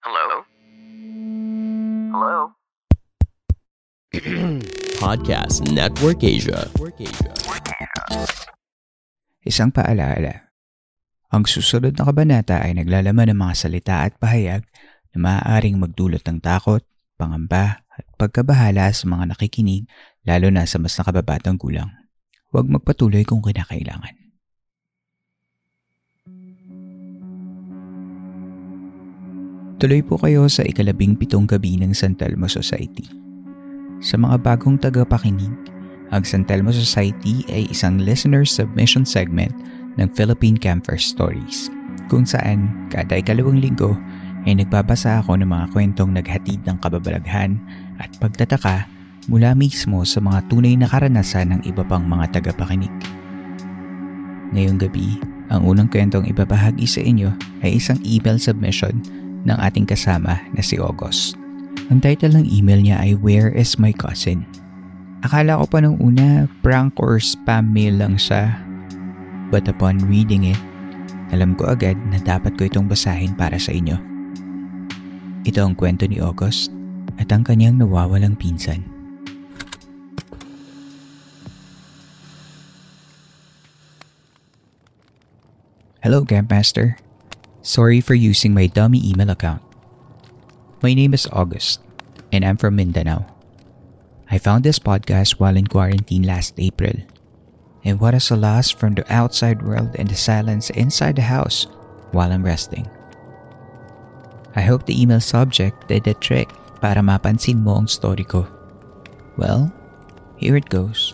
Hello? Hello? Podcast Network Asia. Isang paalaala. Ang susunod na kabanata ay naglalaman ng mga salita at pahayag na maaaring magdulot ng takot, pangamba at pagkabahala sa mga nakikinig lalo na sa mas nakababatang gulang. Huwag magpatuloy kung kinakailangan. Tuloy po kayo sa ikalabing pitong gabi ng San Telmo Society. Sa mga bagong tagapakinig, ang San Telmo Society ay isang listener submission segment ng Philippine Camper Stories kung saan kada ikalawang linggo ay nagbabasa ako ng mga kwentong naghatid ng kababalaghan at pagtataka mula mismo sa mga tunay na karanasan ng iba pang mga tagapakinig. Ngayong gabi, ang unang kwentong ibabahagi sa inyo ay isang email submission ng ating kasama na si August. Ang title ng email niya ay Where is my cousin? Akala ko pa nung una prank or spam mail lang siya. But upon reading it, alam ko agad na dapat ko itong basahin para sa inyo. Ito ang kwento ni August at ang kanyang nawawalang pinsan. Hello, Campmaster. Sorry for using my dummy email account. My name is August, and I'm from Mindanao. I found this podcast while in quarantine last April. And what a solace from the outside world and the silence inside the house while I'm resting. I hope the email subject did the trick para mapansin mo ang story ko. Well, here it goes.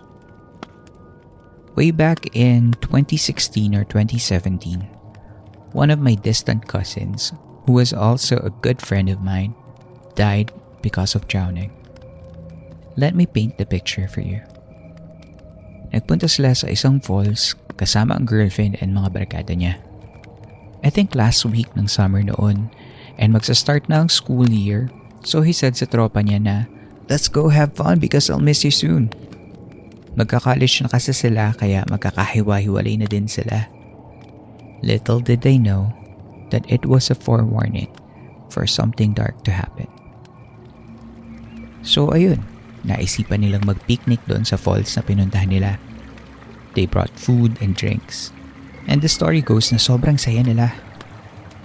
Way back in 2016 or 2017, one of my distant cousins, who was also a good friend of mine, died because of drowning. Let me paint the picture for you. Nagpunta sila sa isang falls kasama ang girlfriend and mga barkada niya. I think last week ng summer noon and magsa-start na ang school year so he said sa tropa niya na Let's go have fun because I'll miss you soon. Magka-college na kasi sila kaya magkakahiwa-hiwalay na din sila. Little did they know that it was a forewarning for something dark to happen. So ayun, naisipan nilang mag-picnic doon sa falls na pinuntahan nila. They brought food and drinks. And the story goes na sobrang saya nila.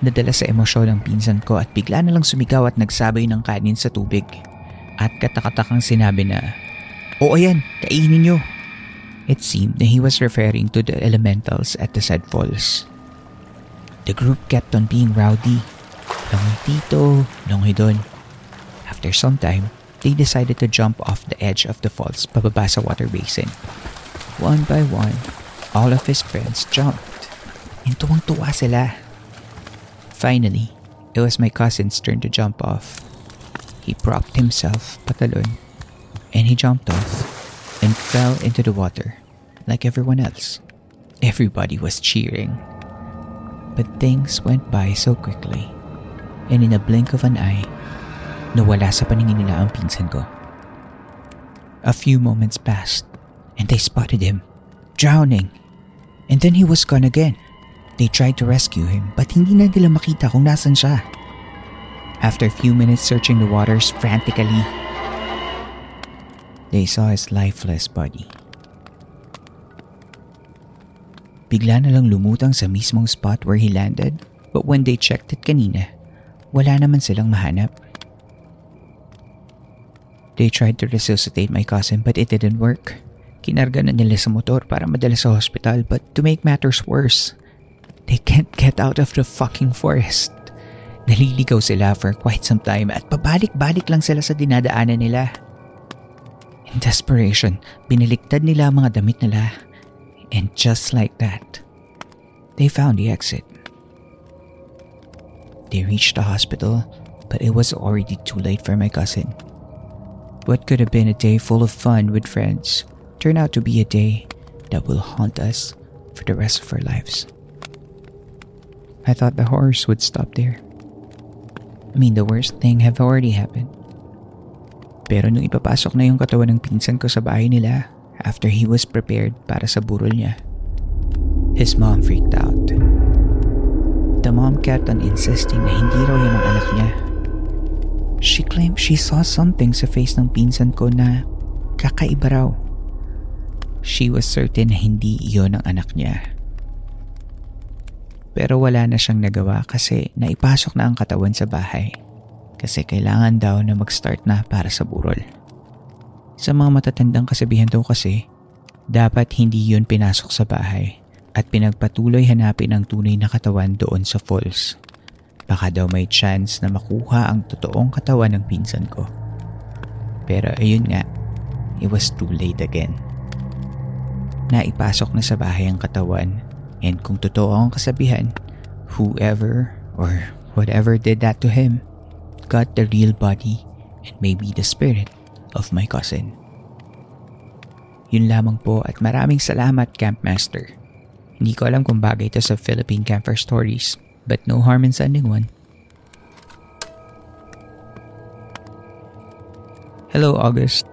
Nadala sa emosyon ng pinsan ko at bigla na lang sumigaw at nagsabay ng kanin sa tubig. At katakatakang sinabi na, O ayan, kainin nyo. It seemed that he was referring to the elementals at the said falls. The group kept on being rowdy. Langoy dito, langoy doon. After some time, they decided to jump off the edge of the falls pababa sa water basin. One by one, all of his friends jumped. And tuwang-tuwa sila. Finally, it was my cousin's turn to jump off. He propped himself patalon and he jumped off and fell into the water like everyone else. Everybody was cheering. But things went by so quickly and in a blink of an eye, nawala sa paningin nila ang pinsan ko. A few moments passed and they spotted him, drowning. And then he was gone again. They tried to rescue him but hindi na nila makita kung nasan siya. After a few minutes searching the waters frantically, they saw his lifeless body. Bigla na lang lumutang sa mismong spot where he landed but when they checked it kanina, wala naman silang mahanap. They tried to resuscitate my cousin but it didn't work. Kinarga na nila sa motor para madala sa hospital but to make matters worse, they can't get out of the fucking forest. Naliligaw sila for quite some time at pabalik-balik lang sila sa dinadaanan nila. In desperation, binaliktad nila ang mga damit nila. And just like that, they found the exit. They reached the hospital but it was already too late for my cousin. What could have been a day full of fun with friends turned out to be a day that will haunt us for the rest of our lives. I thought the horrors would stop there. I mean, the worst thing have already happened. Pero nung ipapasok na yung katawan ng pinsan ko sa bahay nila after he was prepared para sa burol niya, his mom freaked out. The mom kept on insisting na hindi raw yun ang anak niya. She claimed she saw something sa face ng pinsan ko na kakaiba raw. She was certain na hindi iyon ang anak niya. Pero wala na siyang nagawa kasi naipasok na ang katawan sa bahay kasi kailangan daw na mag-start na para sa burol. Sa mga matatandang kasabihan daw kasi, dapat hindi yun pinasok sa bahay at pinagpatuloy hanapin ang tunay na katawan doon sa falls. Baka daw may chance na makuha ang totoong katawan ng pinsan ko. Pero ayun nga, it was too late again. Naipasok na sa bahay ang katawan and kung totoo ang kasabihan, whoever or whatever did that to him got the real body and maybe the spirit of my cousin. Yun lamang po at maraming salamat Campmaster. Hindi ko alam kung bagay ito sa Philippine Camper Stories but no harm in sending one. Hello August.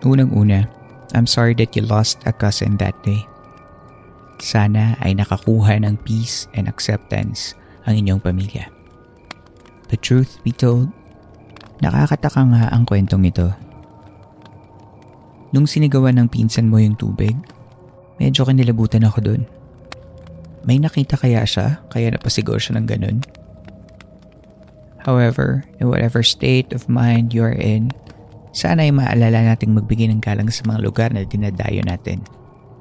Unang-una, I'm sorry that you lost a cousin that day. Sana ay nakakuha ng peace and acceptance ang inyong pamilya. The truth be told, nakakataka nga ang kwentong ito. Nung sinigawan ng pinsan mo yung tubig, medyo kinilabutan ako dun. May nakita kaya siya kaya napasigaw siya ng ganun? However, in whatever state of mind you are in, sana ay maalala nating magbigay ng galang sa mga lugar na dinadayo natin.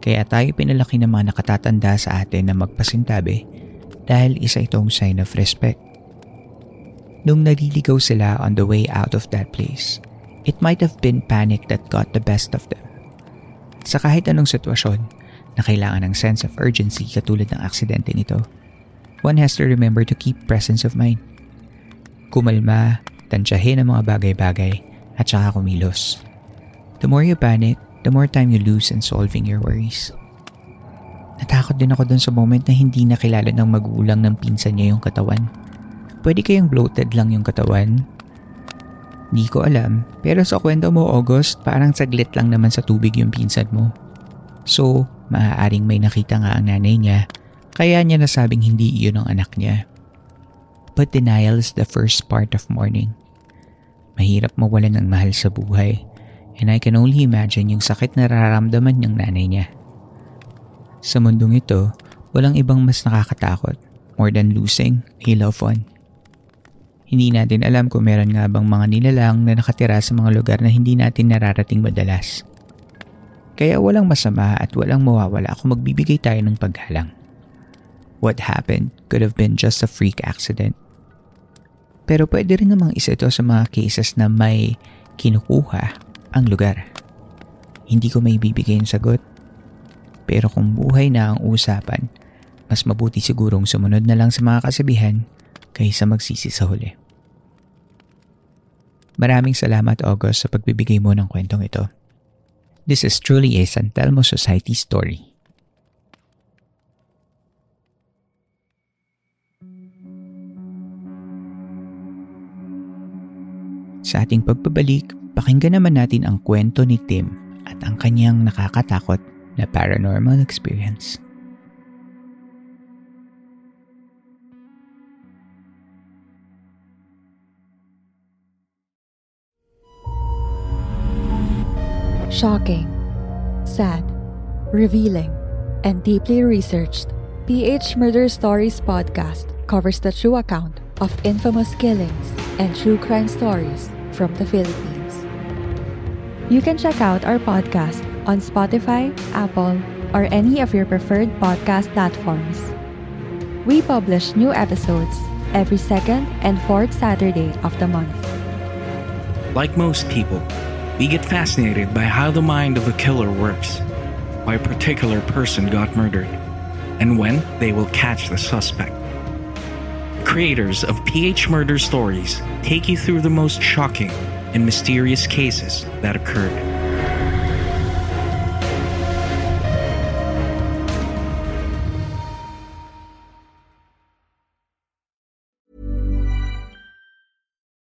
Kaya tayo pinalaki ng mga nakatatanda sa atin na magpasintabi dahil isa itong sign of respect. Nung naliligaw sila on the way out of that place, it might have been panic that got the best of them. Sa kahit anong sitwasyon na kailangan ng sense of urgency katulad ng aksidente nito, one has to remember to keep presence of mind. Kumalma, tansyahin ang mga bagay-bagay at saka kumilos. The more you panic, the more time you lose in solving your worries. Natakot din ako dun sa moment na hindi nakilala ng magulang ng pinsan niya yung katawan Pwede kayang bloated lang yung katawan? Hindi ko alam, pero sa kwento mo August, parang saglit lang naman sa tubig yung pinsan mo. So, maaaring may nakita nga ang nanay niya, kaya niya nasabing hindi iyon ang anak niya. But denial is the first part of mourning. Mahirap mawalan ng mahal sa buhay, and I can only imagine yung sakit na nararamdaman niyang nanay niya. Sa mundong ito, walang ibang mas nakakatakot more than losing a loved one. Hindi natin alam kung meron nga bang mga nilalang na nakatira sa mga lugar na hindi natin nararating madalas. Kaya walang masama at walang mawawala kung magbibigay tayo ng paghalang. What happened could have been just a freak accident. Pero pwede rin namang isa ito sa mga cases na may kinukuha ang lugar. Hindi ko may bibigay ang sagot. Pero kung buhay na ang usapan, mas mabuti sigurong sumunod na lang sa mga kasabihan kaysa magsisi sa huli. Maraming salamat August sa pagbibigay mo ng kwentong ito. This is truly a San Telmo Society story. Sa ating pagpabalik, pakinggan naman natin ang kwento ni Tim at ang kanyang nakakatakot na paranormal experience. Shocking, sad, revealing, and deeply researched, PH Murder Stories podcast covers the true account of infamous killings and true crime stories from the Philippines. You can check out our podcast on Spotify, Apple, or any of your preferred podcast platforms. We publish new episodes every second and fourth Saturday of the month. Like most people, we get fascinated by how the mind of a killer works, why a particular person got murdered, and when they will catch the suspect. creators of PH Murder Stories take you through the most shocking and mysterious cases that occurred.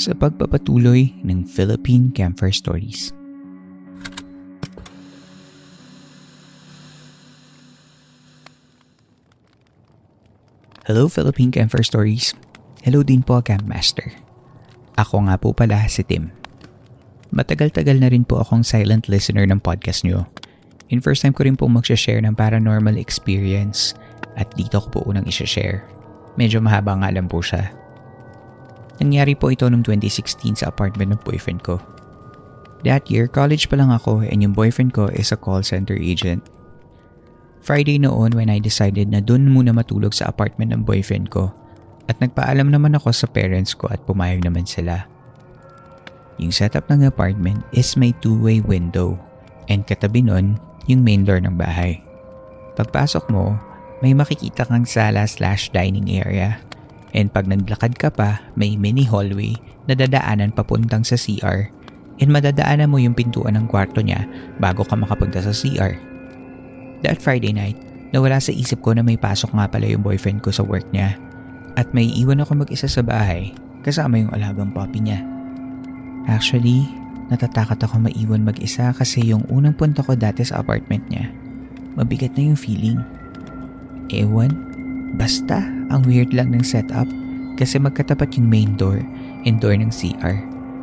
Sa pagpapatuloy ng Philippine Camper Stories. Hello Philippine Camper Stories. Hello din po Camp Master. Ako nga po pala si Tim. Matagal-tagal na rin po akong silent listener ng podcast nyo. In first time ko rin po mag-share ng paranormal experience at dito ko po unang isa-share. Medyo mahaba nga lang po siya. Nangyari po ito noong 2016 sa apartment ng boyfriend ko. That year, college pa lang ako and yung boyfriend ko is a call center agent. Friday noon when I decided na dun muna matulog sa apartment ng boyfriend ko at nagpaalam naman ako sa parents ko at pumayag naman sila. Yung setup ng apartment is may two-way window and katabi nun yung main door ng bahay. Pagpasok mo, may makikita kang sala slash dining area and pag naglakad ka pa, may mini hallway na dadaanan papuntang sa CR and madadaanan mo yung pintuan ng kwarto niya bago ka makapunta sa CR. That Friday night, nawala sa isip ko na may pasok nga pala yung boyfriend ko sa work niya at may iwan ako mag-isa sa bahay kasama yung alagang puppy niya. Actually, natatakot ako maiwan mag-isa kasi yung unang punta ko dati sa apartment niya, mabigat na yung feeling. Ewan, basta ang weird lang ng setup kasi magkatapat yung main door and door ng CR.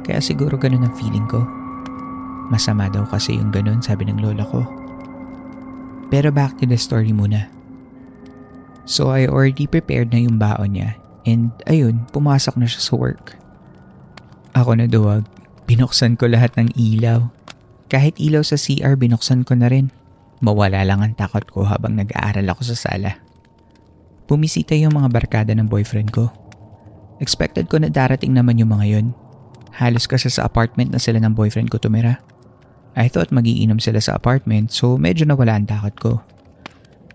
Kaya siguro ganun ang feeling ko. Masama daw kasi yung ganun sabi ng lola ko. Pero back to the story muna. So I already prepared na yung baon niya and ayun, pumasok na siya sa work. Ako na duwag, binuksan ko lahat ng ilaw. Kahit ilaw sa CR, binuksan ko na rin. Mawala lang ang takot ko habang nag-aaral ako sa sala. Pumisita yung mga barkada ng boyfriend ko. Expected ko na darating naman yung mga yun. Halos kasi sa apartment na sila ng boyfriend ko tumira. I thought magiinom sila sa apartment so medyo nawala ang takot ko.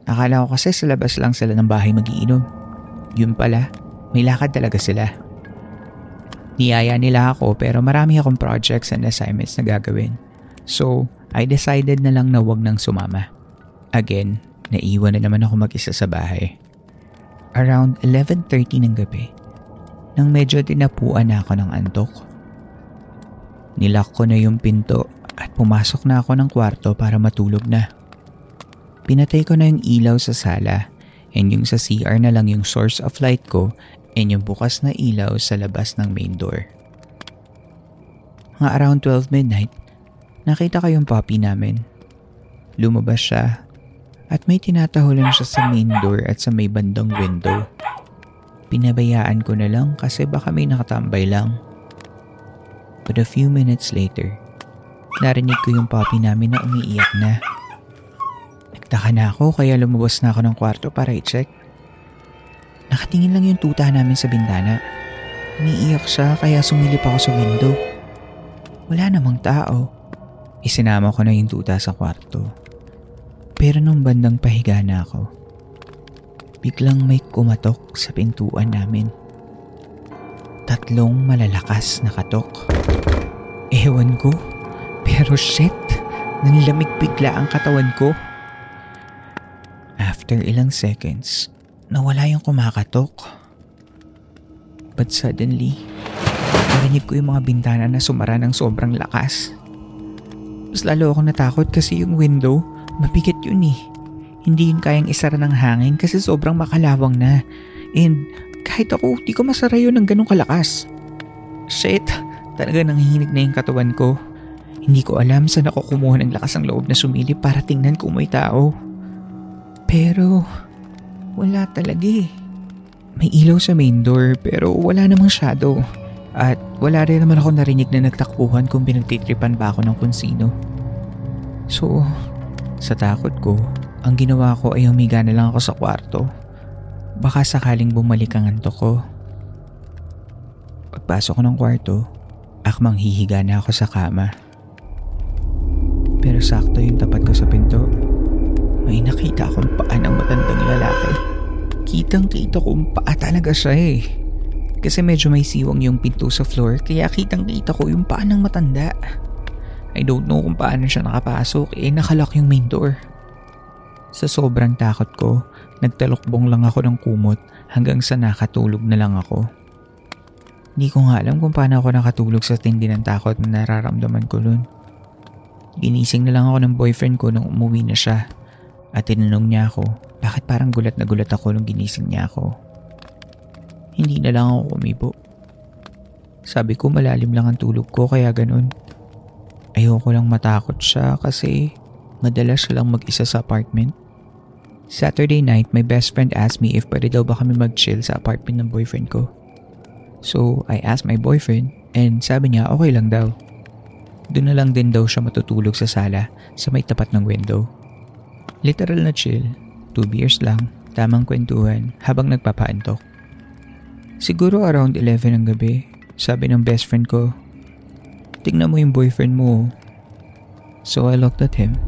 Akala ko kasi sa labas lang sila ng bahay magiinom. Yun pala, may lakad talaga sila. Niyaya nila ako pero marami akong projects and assignments na gagawin. So, I decided na lang na wag nang sumama. Again, naiwan na naman ako mag-isa sa bahay. Around 11.30 ng gabi, nang medyo dinapuan na ako ng antok. Nilak ko na yung pinto at pumasok na ako ng kwarto para matulog na. Pinatay ko na yung ilaw sa sala and yung sa CR na lang yung source of light ko and yung bukas na ilaw sa labas ng main door. Mga around 12 midnight, nakita ko yung puppy namin. Lumabas siya at may tinatahulan siya sa main door at sa may bandang window. Pinabayaan ko na lang kasi baka may nakatambay lang. But a few minutes later, narinig ko yung puppy namin na umiiyak na. Nagtaka na ako kaya lumabas na ako ng kwarto para i-check. Nakatingin lang yung tuta namin sa bintana. Umiiyak siya kaya sumilip ako sa window. Wala namang tao. Isinama ko na yung tuta sa kwarto. Pero nung bandang pahiga na ako, biglang may kumatok sa pintuan namin. Tatlong malalakas na katok. Ewan ko, pero shit, nanlamig bigla ang katawan ko. After ilang seconds, nawala yung kumakatok. But suddenly, narinig ko yung mga bintana na sumara ng sobrang lakas. Mas lalo akong natakot kasi yung window, mabigat yun eh. Hindi yun kayang isara ng hangin kasi sobrang makalawang na. And kahit ako, di ko masara yun ng ganong kalakas. Shit, talaga nangihinig na yung katawan ko. Hindi ko alam saan ako kumuha ng lakas ng loob na sumilip para tingnan kung may tao. Pero, wala talaga eh. May ilaw sa main door pero wala namang shadow. At wala rin naman ako narinig na nagtakbuhan kung pinagtitripan ba ako ng kung. So, sa takot ko, ang ginawa ko ay humiga na lang ako sa kwarto. Baka sakaling bumalik ang antok ko. Pagpasok ko ng kwarto, akmang hihiga na ako sa kama. Pero sakto yung tapat ko sa pinto. May nakita akong paa ng matandang lalaki. Kitang kita kong paa talaga siya eh. Kasi medyo may siwang yung pinto sa floor kaya kitang kita ko yung paa ng matanda. I don't know kung paano siya nakapasok eh nakalock yung main door. Sa sobrang takot ko, nagtalokbong lang ako ng kumot hanggang sa nakatulog na lang ako. Hindi ko nga alam kung paano ako nakatulog sa tindi ng takot na nararamdaman ko nun. Ginising na lang ako ng boyfriend ko nung umuwi na siya at tinanong niya ako bakit parang gulat na gulat ako nung ginising niya ako. Hindi na lang ako kumibo. Sabi ko malalim lang ang tulog ko kaya ganun. Ayoko lang matakot siya kasi madalas siya lang mag-isa sa apartment. Saturday night, my best friend asked me if pwede daw ba kami mag-chill sa apartment ng boyfriend ko. So, I asked my boyfriend and sabi niya okay lang daw. Doon na lang din daw siya matutulog sa sala sa may tapat ng window. Literal na chill, two beers lang, tamang kwentuhan habang nagpapaantok. Siguro around 11 ng gabi, sabi ng best friend ko, tingnan mo yung boyfriend mo. So I looked at him.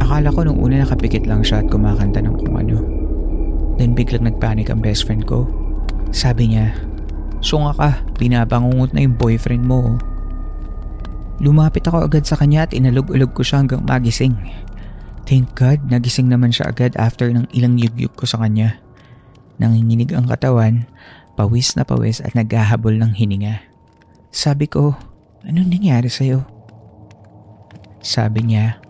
Akala ko nung una nakapikit lang siya at kumakanta ng kung ano. Then biglang nagpanik ang best friend ko. Sabi niya, Sunga ka, binabangungot na yung boyfriend mo. Lumapit ako agad sa kanya at inalog-ulog ko siya hanggang magising. Thank God, nagising naman siya agad after ng ilang yugyug ko sa kanya. Nanginginig ang katawan, pawis na pawis at naghahabol ng hininga. Sabi ko, anong nangyari sa'yo? Sabi niya,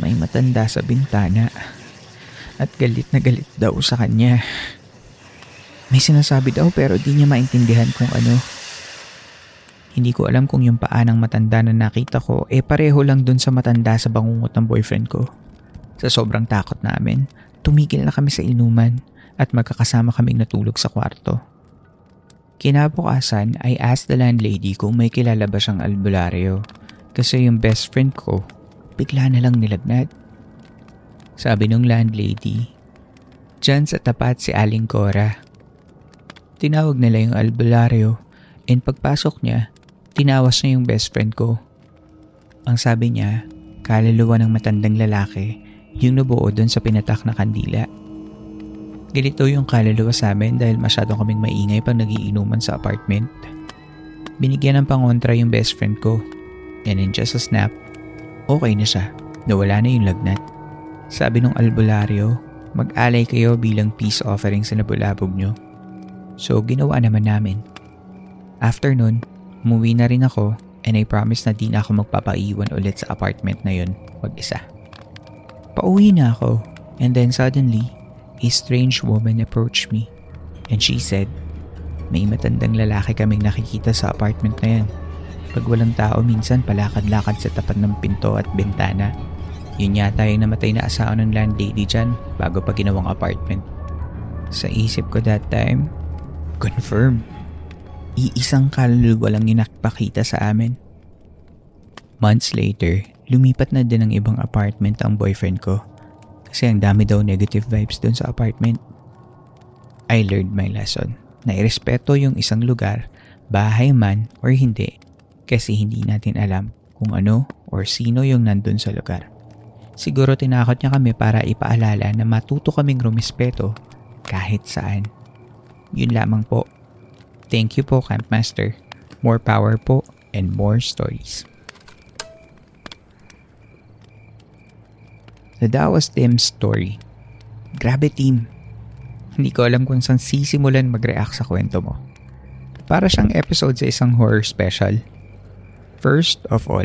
may matanda sa bintana at galit na galit daw sa kanya. May sinasabi daw pero di niya maintindihan kung ano. Hindi ko alam kung yung paa ng matanda na nakita ko eh pareho lang dun sa matanda sa bangungot ng boyfriend ko. Sa sobrang takot namin, tumigil na kami sa inuman at magkakasama kaming natulog sa kwarto. Kinabukasan, I asked the landlady kung may kilala ba siyang albularyo kasi yung best friend ko bigla na lang nilagnat. Sabi ng landlady, Diyan sa tapat si Aling Cora. Tinawag nila yung albularyo and pagpasok niya, tinawas niya yung best friend ko. Ang sabi niya, kaluluwa ng matandang lalaki yung nabuo doon sa pinatak na kandila. Ganito yung kaluluwa sa amin dahil masyado kaming maingay pag nagiinuman sa apartment. Binigyan ng pangontra yung best friend ko and in just a snap, okay na siya. Nawala na yung lagnat. Sabi ng albularyo, mag-alay kayo bilang peace offering sa nabulabog nyo. So ginawa naman namin. After nun, umuwi na rin ako and I promise na di na ako magpapaiwan ulit sa apartment na yun mag-isa. Pauwi na ako and then suddenly, a strange woman approached me and she said, may matandang lalaki kaming nakikita sa apartment na yan. Pag walang tao minsan palakad-lakad sa tapat ng pinto at bintana. Yun yata yung namatay na asawa ng landlady dyan bago pa ginawang apartment. Sa isip ko that time, confirm. Iisang kaluluwa lang yung nakapakita sa amin. Months later, lumipat na din ng ibang apartment ang boyfriend ko kasi ang dami daw negative vibes dun sa apartment. I learned my lesson na irespeto yung isang lugar, bahay man or hindi kasi hindi natin alam kung ano or sino yung nandun sa lugar. Siguro tinakot niya kami para ipaalala na matuto kaming rumispeto kahit saan. Yun lamang po. Thank you po, Campmaster. More power po and more stories. So that was Tim's story. Grabe, Tim. Hindi ko alam kung saan sisimulan mag-react sa kwento mo. Para siyang episode sa isang horror special. First of all,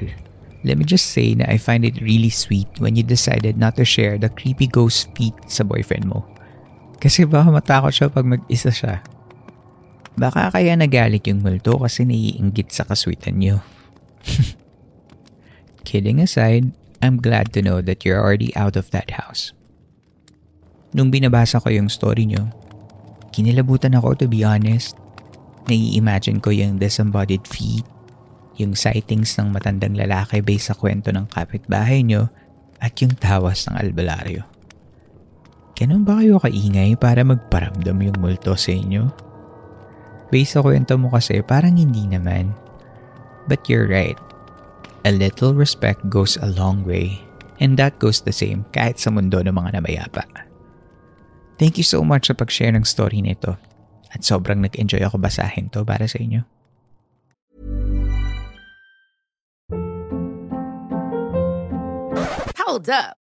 let me just say na I find it really sweet when you decided not to share the creepy ghost feet sa boyfriend mo. Kasi baka matakot siya pag mag-isa siya. Baka kaya nagalit yung multo kasi naiinggit sa kaswitan niyo. Kidding aside, I'm glad to know that you're already out of that house. Nung binabasa ko yung story nyo, kinilabutan ako to be honest. Nai-imagine ko yung disembodied feet, yung sightings ng matandang lalaki based sa kwento ng kapitbahay nyo, at yung tawas ng albalaryo. Ganun ba kayo kaingay para magparamdam yung multo sa inyo? Based sa kwento mo kasi parang hindi naman. But you're right. A little respect goes a long way. And that goes the same kahit sa mundo ng mga namayapa. Thank you so much sa pag-share ng story nito. At sobrang nag-enjoy ako basahin to para sa inyo. Hold up.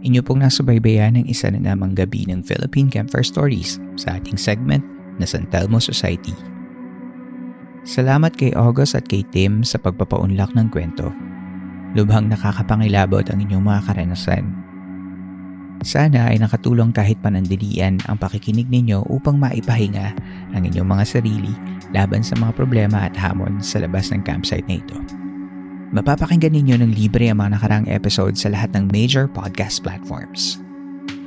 Inyo pong nasubaybayan ng isa na namang gabi ng Philippine Campfire Stories sa ating segment na San Telmo Society. Salamat kay August at kay Tim sa pagpapaunlak ng kwento. Lubhang nakakapangilabot ang inyong mga karanasan. Sana ay nakatulong kahit panandilian ang pakikinig ninyo upang maipahinga ang inyong mga sarili laban sa mga problema at hamon sa labas ng campsite na ito. Mapapakinggan ninyo ng libre ang mga nakarang episode sa lahat ng major podcast platforms.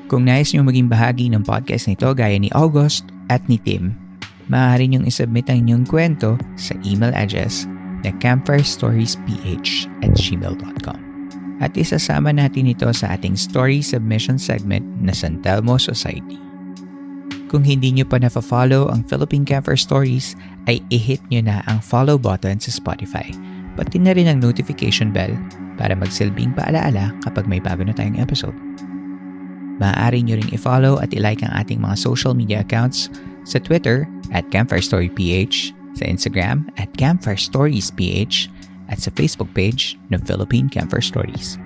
Kung nais nyo maging bahagi ng podcast nito gaya ni August at ni Tim, maaari nyong isubmit ang inyong kwento sa email address na campfirestoriesph at gmail.com. At isasama natin ito sa ating story submission segment na San Telmo Society. Kung hindi nyo pa na-follow ang Philippine Campfire Stories, ay i-hit nyo na ang follow button sa Spotify – pati na rin ang notification bell para magsilbing paalaala kapag may bago na tayong episode. Maaari nyo ring i-follow at i-like ang ating mga social media accounts sa Twitter at Campfire Story PH, sa Instagram at Campfire Stories PH, at sa Facebook page ng Philippine Campfire Stories.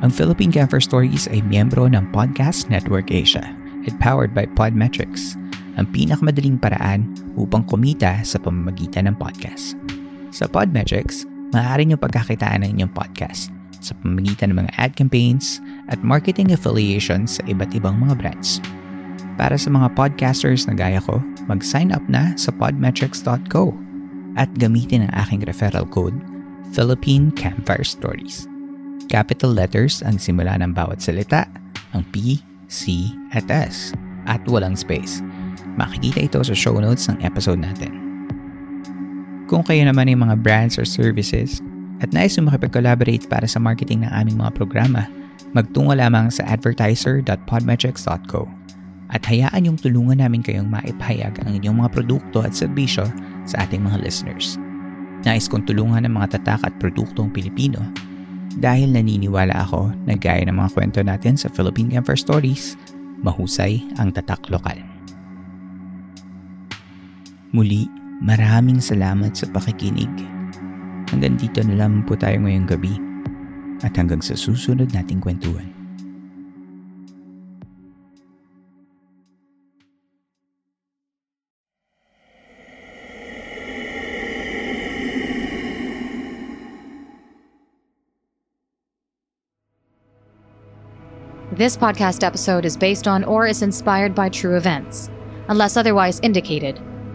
Ang Philippine Campfire Stories ay miyembro ng Podcast Network Asia at powered by Podmetrics, ang pinakamadaling paraan upang kumita sa pamamagitan ng podcast. Sa Podmetrics, maaari nyo pagkakitaan ng inyong podcast sa pamamagitan ng mga ad campaigns at marketing affiliations sa iba't ibang mga brands. Para sa mga podcasters na gaya ko, mag-sign up na sa podmetrics.co at gamitin ang aking referral code Philippine Campfire Stories. Capital letters ang simula ng bawat salita, ang P, C, at S, at walang space. Makikita ito sa show notes ng episode natin. Kung kayo naman ay mga brands or services at nais mo makipag-collaborate para sa marketing ng aming mga programa, magtungo lamang sa advertiser.podmetrics.co at hayaan yung tulungan namin kayong maipahayag ang inyong mga produkto at serbisyo sa ating mga listeners. Nais kong tulungan ng mga tatak at produktong Pilipino dahil naniniwala ako na gaya ng mga kwento natin sa Philippine Camper Stories, mahusay ang tatak lokal. Muli, Maraming salamat sa pakikinig. Hanggang dito na lamang po tayo ngayong gabi at hanggang sa susunod nating kwentuhan. This podcast episode is based on or is inspired by true events, unless otherwise indicated.